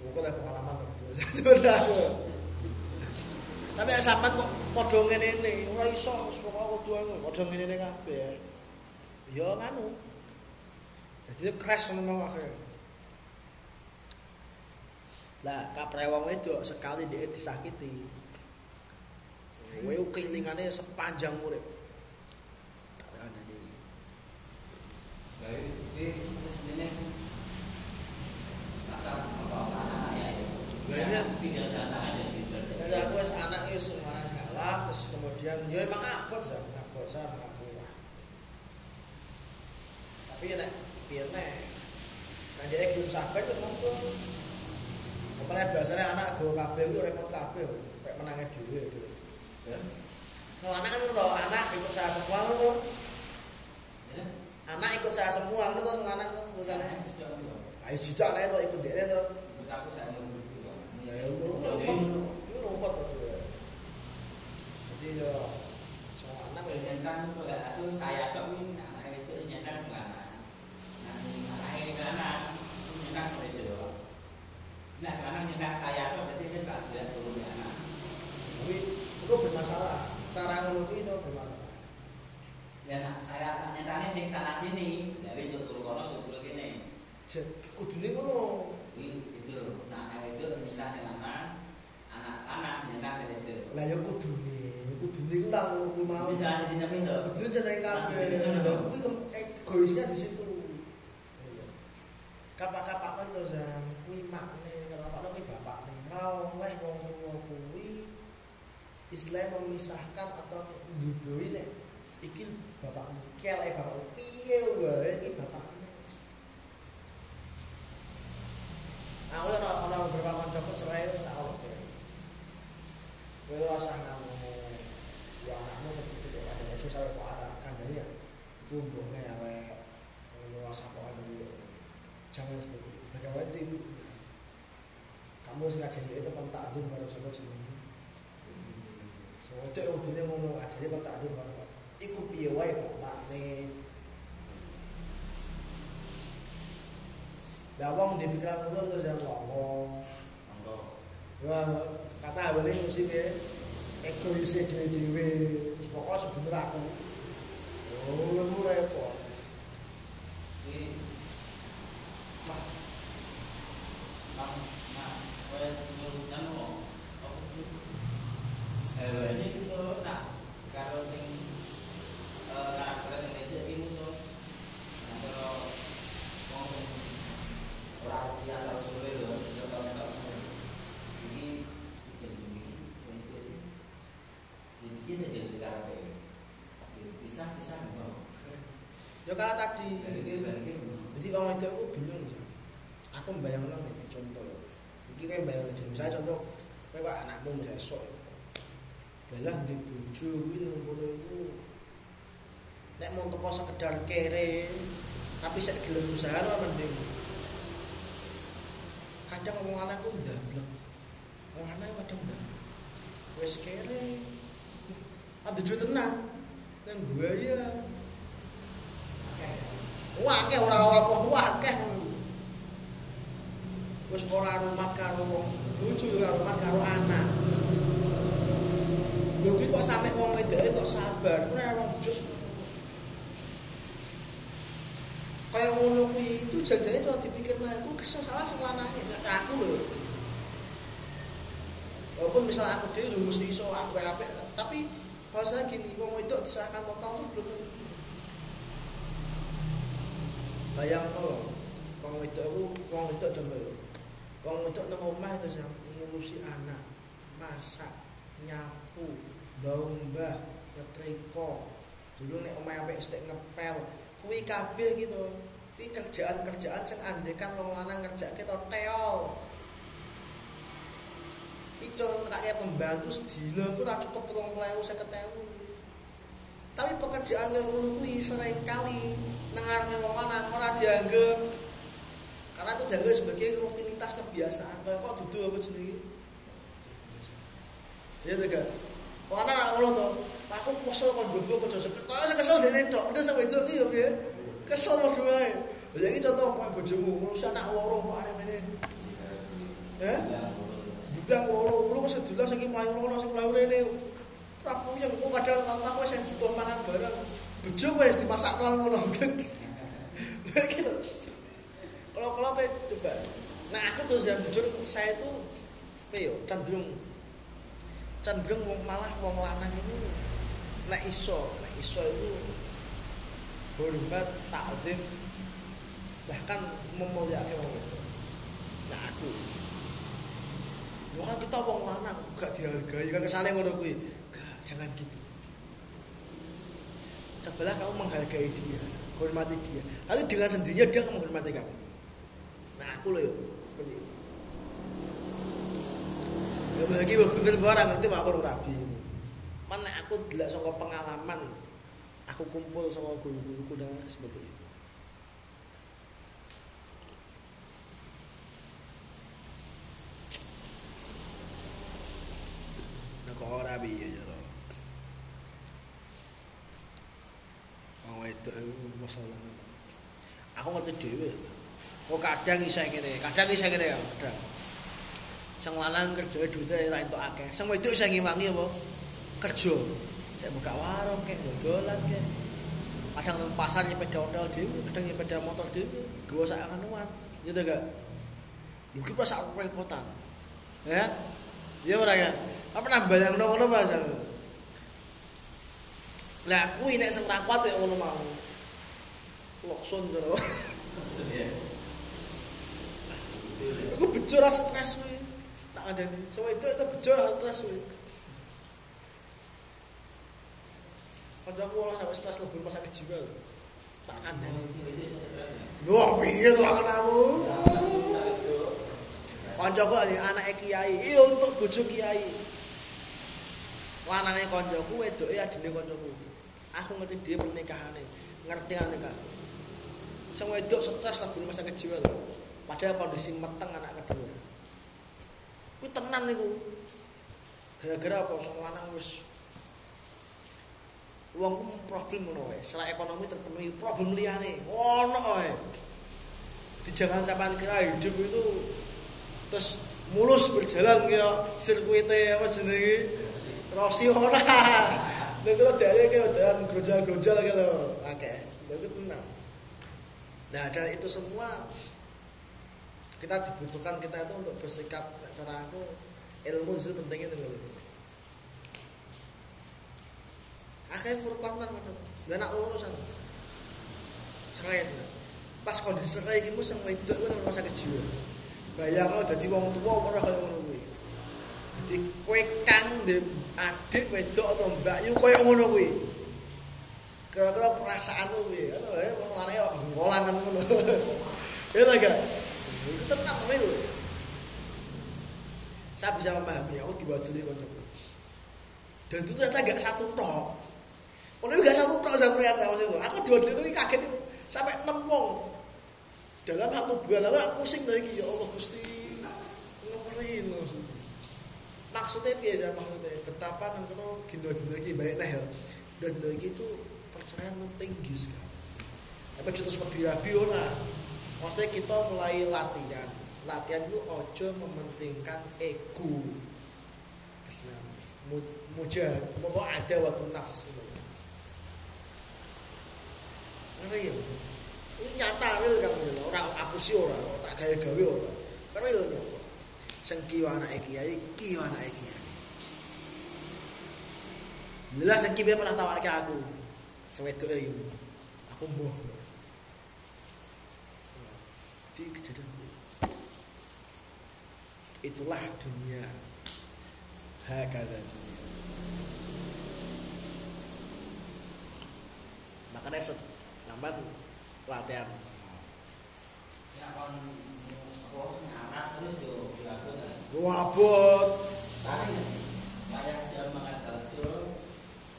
kau pengalaman tuh tapi ya sampai kok ngene ini, ora iso semua kau tuh yang podongin ini kabeh. ya nganu. kanu jadi crash semua akhirnya lah kapre wong itu sekali dia disakiti kowe sepanjang urip Baik, ini sebenarnya rasa apa anak ya. Iya. Tidak datang aja di Jadi aku wis anak wis semua salah terus kemudian ya emang sih, sih. Tapi ya nek piye nek Nah dia belum sampai ya monggo. Kemarin biasanya anak gue kabeh itu repot kabeh, kayak menangnya dhewe. Ya. Kalau anak kan loh, anak ikut saya semua loh. Ya. Anak ikut saya semua loh, terus anak tuh tulisannya. Ayo jijak anak itu ikut dia tuh. Aku saya begitu. Ya ya rumput, itu rumput tuh. Jadi ya semua anak ya. Dan kan ya asal saya ini anak itu nyetak mana. Nah, anak ini anak nyetak itu. Nah, sekarang nyetak saya kok berarti dia sudah tidak turun ya anak. Tapi itu bermasalah. Cara itu bermasalah. Ya nak saya tak nyetaknya sing sana sini, dari itu turun kono itu turun kene. Jadi kudune ngono. Ini itu, nah anak itu nyetak yang anak, anak-anak nyetak itu. Lah ya kudune, kudune ku lah ngono kuwi mau. Bisa sini tapi itu. Kudune jenenge kabeh. Nah, Lah kuwi kem- egoisnya di situ. Islam memisahkan atau ndudui nek iki bapakmu, kelek bapakmu. Wong di pikiran ngono terus ya ngomong. Ya kata awalnya musik ya egoisnya dewe-dewe. Terus pokoknya sebenernya aku oh itu repot Ini mah mah mah oleh nyuruhkan kok apa itu eh ini itu nah kalau sing eh, karakter sing itu ini tuh nah kalau mau sing orang biasa usulnya loh sudah tahu tahu ini jadi ini itu jadi kita jadi karakter bisa bisa nggak ya kayak tadi dari dia dari dia jadi orang itu aku bingung ya. aku membayangkan ini contoh ini kan bayang aja misalnya contoh kayak kok anakmu misalnya sok Dalah bojo kuwi ngono iku. Nek mau teko sekedar kere tapi sik gelem usaha no mending kadang wong anak ku ndablek wong anak kadang ndablek wis kere. Ada duit tenang nang gua ya. Wah, akeh ora ora wah akeh. Wis ora rumat karo wong bojo ora rumat karo anak. Lho kuwi kok sampe wong wedoke kok sabar. Ora wong jus. Kayak ngono kuwi itu jajane tuh dipikir nah, aku kesel salah sing lanange nek aku lho. Walaupun misal aku dhewe yo mesti iso aku apik, tapi saya gini, wong wedok diserahkan total tuh belum bayang lo wong wedok aku wong wedok ya wong wedok nang omah itu jam ngurusi anak masak nyapu bau mbah nyetrika dulu nek omah apik stek ngepel kuwi kabeh gitu kuwi kerjaan-kerjaan sing andekan wong lanang ngerjakke to teol Ico kakek pembantu sedina ku ora cukup 30.000 50.000 tapi pekerjaan kayak ngono kuwi sering kali nang ngarepe wong lanang ora dianggap karena itu dianggap sebagai rutinitas kebiasaan. Kayak kok dudu apa jenenge? Ya tega lanang ora ngono to aku kesel kok jomblo kok josep kok sing kesel dene tok udah sampe itu ki ya piye kesel padha wae ya iki contoh kok bojomu ngurus anak loro kok aneh-aneh eh Budang loro, lu kok sedulah saking mlayu loro sing mlayu rene. Prabu yang kok kadang aku wis butuh mangan barang. Bejo wis dimasak nol ngono. Gitu. Kalau kalau apa coba. Nah aku tuh yang jujur saya itu apa ya cenderung cenderung wong malah wong lanang itu nek iso, nek iso itu hormat, takzim bahkan memuliakan wong itu. Nah aku Wah kan kita wong lanang gak dihargai kan kesane ngono kuwi. Gak, jangan gitu. Cobalah kamu menghargai dia, hormati dia. Lalu dengan sendirinya dia akan menghormati kamu. Nah aku loh seperti itu. Ya bagi bener barang itu aku rabi. Mana aku delok saka pengalaman aku kumpul sama guru-guruku dan seperti itu. kok ora piye ya lho. Wong wedok masalah. Aku ngerti dhewe. Kok kadang isih ngene, kadang isih ngene ya, kadang. Sing lanang kerja duite ra entuk akeh. Sing wedok isih ngiwangi apa? Kerja. Saya buka warung kek dodolan kek. Kadang nang pasar nyepeda ondel dhewe, kadang nyepeda motor dhewe, gawa sak anuan. Gitu gak? Lho ki pas repotan. Ya? Iya ora ya? Apa pernah bayang dong ngono Mas? Lah kuwi nek sing ra kuat ya ngono mau. Lokson to. Aku bejo ra stres kuwi. Ada. Coba itu itu bejo ra stres kuwi. Kancaku ora sampai stres lebih sakit jiwa. lho. Tak kandhani. Wah, piye to aku Kancaku ini anak kiai. Iya untuk bojo kiai. lanange koncoku wedoke adine koncoku aku ngerti dia pernikahannya ngerti kan sing wedok stres lagi rumah sakit jiwa lho padahal kondisi meteng anak kedua kuwi tenan niku gara-gara apa sing lanang wis wong problem ngono wae secara ekonomi terpenuhi problem liyane ono wae di jangan sampai kira hidup itu terus mulus berjalan kayak sirkuite apa jenenge Rossi ora. Nek kok dhewe ki udah grojal-grojal. Oke. Itu tenang. Nah, dari itu semua kita dibutuhkan kita itu untuk bersikap cara aku ilmu itu penting itu loh. Akhirnya furqan kan macam. Ya nak urusan. Cerai itu. Pas kondisi cerai iki sing wedok ku rumah sakit jiwa. Bayang lo dadi wong tua ora kaya ngono kuwi. Dadi kowe kang adik wedok atau mbak yu koyo ngono kuwi. Kira-kira perasaanmu kuwi, ya wong lanang ya bengkolan ngono. Ya gak? Itu tenang kowe. Saya bisa memahami, aku diwaduli kancaku. Dan itu ternyata gak satu tok. Ono gak satu tok saya ternyata maksudku. Aku diwaduli kaget sampai 6 wong. Dalam satu bulan aku pusing lagi ya Allah Gusti. Ngeperin maksudku maksudnya biasa maksudnya betapa nengkono dino dino iki baik nah ya dan itu perceraian itu tinggi sekali Tapi terus wedi rabi. Maksudnya kita mulai latihan. Latihan itu ojo mementingkan ego. Kesna. Mujahid, mau ada waktu nafsu. Ngene ya. Ini nyata real kan ora aku sih ora, tak gawe-gawe ora. Real ya. Sing kiwa anake kiai, kiwa anake kiai. Jelas sing pernah tawake aku. Sing iki. Aku mbuh. Di kejadian Itulah dunia. Hakada dunia. Makanya set nambahan latihan. Ya kon terus yo. Tapi kayak jam makan kerja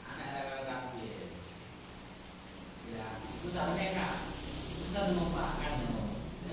anak kabeh. Ya, itu sampe kak. Kita mau makan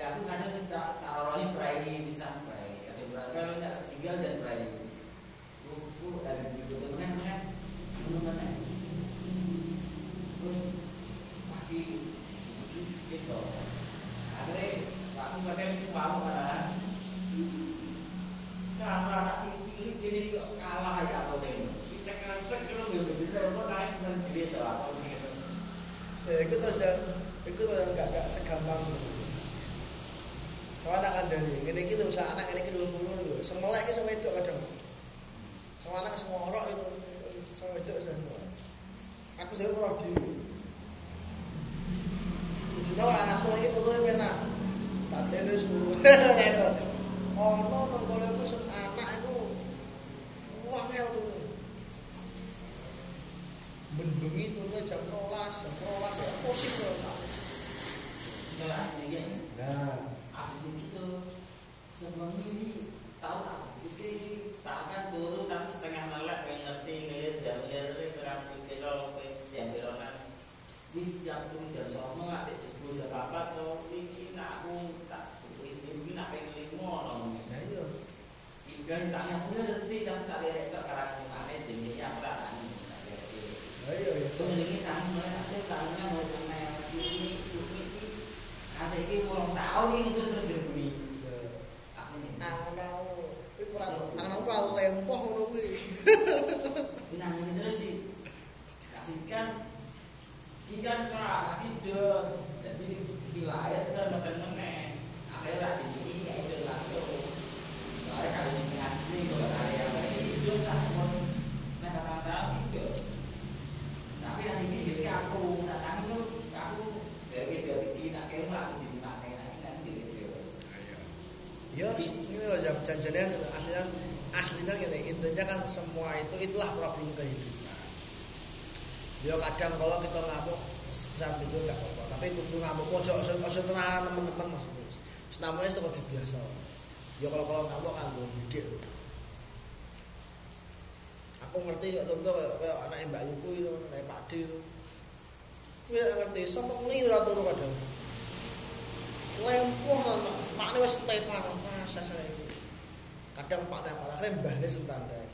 ya aku kadang tak taruh perai bisa perai. Kalau berarti kalau tidak setinggal dan perai. Buku dari itu kan kan belum kan. Terus pagi gitu. Akhirnya aku pakai mau kan. Kalau anak si cilik jadi kalah ya apa deh. Cek-cek kalau nggak begitu, kok naik dan gitu. Ya iku terus ya, iku terus enggak enggak segampang itu. Soalnya anak kandani, ngene iki terus anak ngene iki dulu lho. Sing melek iki sing wedok kadang. Sing anak sing ngorok itu sing wedok sing. Aku sing ora di. Ujungnya anakku ini turun penak. Tak terus dulu. Ono nang kole iku sing anak iku wah ngel tuh. Benbengi turunnya jam 12, jam 12 ya posisi. Enggak, ini Nah, abis itu sebelum ini tahu tak ini tak akan turun tapi setengah melek pengen ngerti ngeliat jam ngeliat terang pikir kalau jam beronan. Di jam turun jam sama nggak sepuluh jam apa atau ini aku tak ini nak pengen limo nong nah iya. Ikan aku ngerti tapi tak lihat ke karang mana jenisnya apa tani Nah iya ya. So ini kami mulai aja tahunya mau ini ini ada ini ulang tahun ini terus terus berbunyi aku ini. Angan iku ora angan ora lempoh ngono kuwi. Binang ini terus sih. Kasihkan ikan. Kerak hidup jadi wilayah kita makan meneng akhirnya ini kayak itu langsung. Soalnya kalau ini asli kalau ini hidup tak mau nah kata-kata hidup tapi yang sini jadi aku datang itu aku dari dari tidak kayak langsung dimakai lagi nanti gitu Ya, ini jam janjian aslinya aslinya gini intinya kan semua itu itulah problem kehidupan. Ya kadang kalau kita ngamuk saat itu nggak apa-apa, tapi kudu ngamuk ojo ojo ojo tenanan teman-teman maksudnya. Wis namanya itu kayak biasa. Ya kalau kalau ngamuk kan gue bidik. Aku ngerti kok contoh kayak anak Mbak Yuku itu, anak Pak D itu. Ngerti, semengi lah turu kadang. Lempoh kan makne wis tepan masa saya kadang nak malah mbahne sing tandang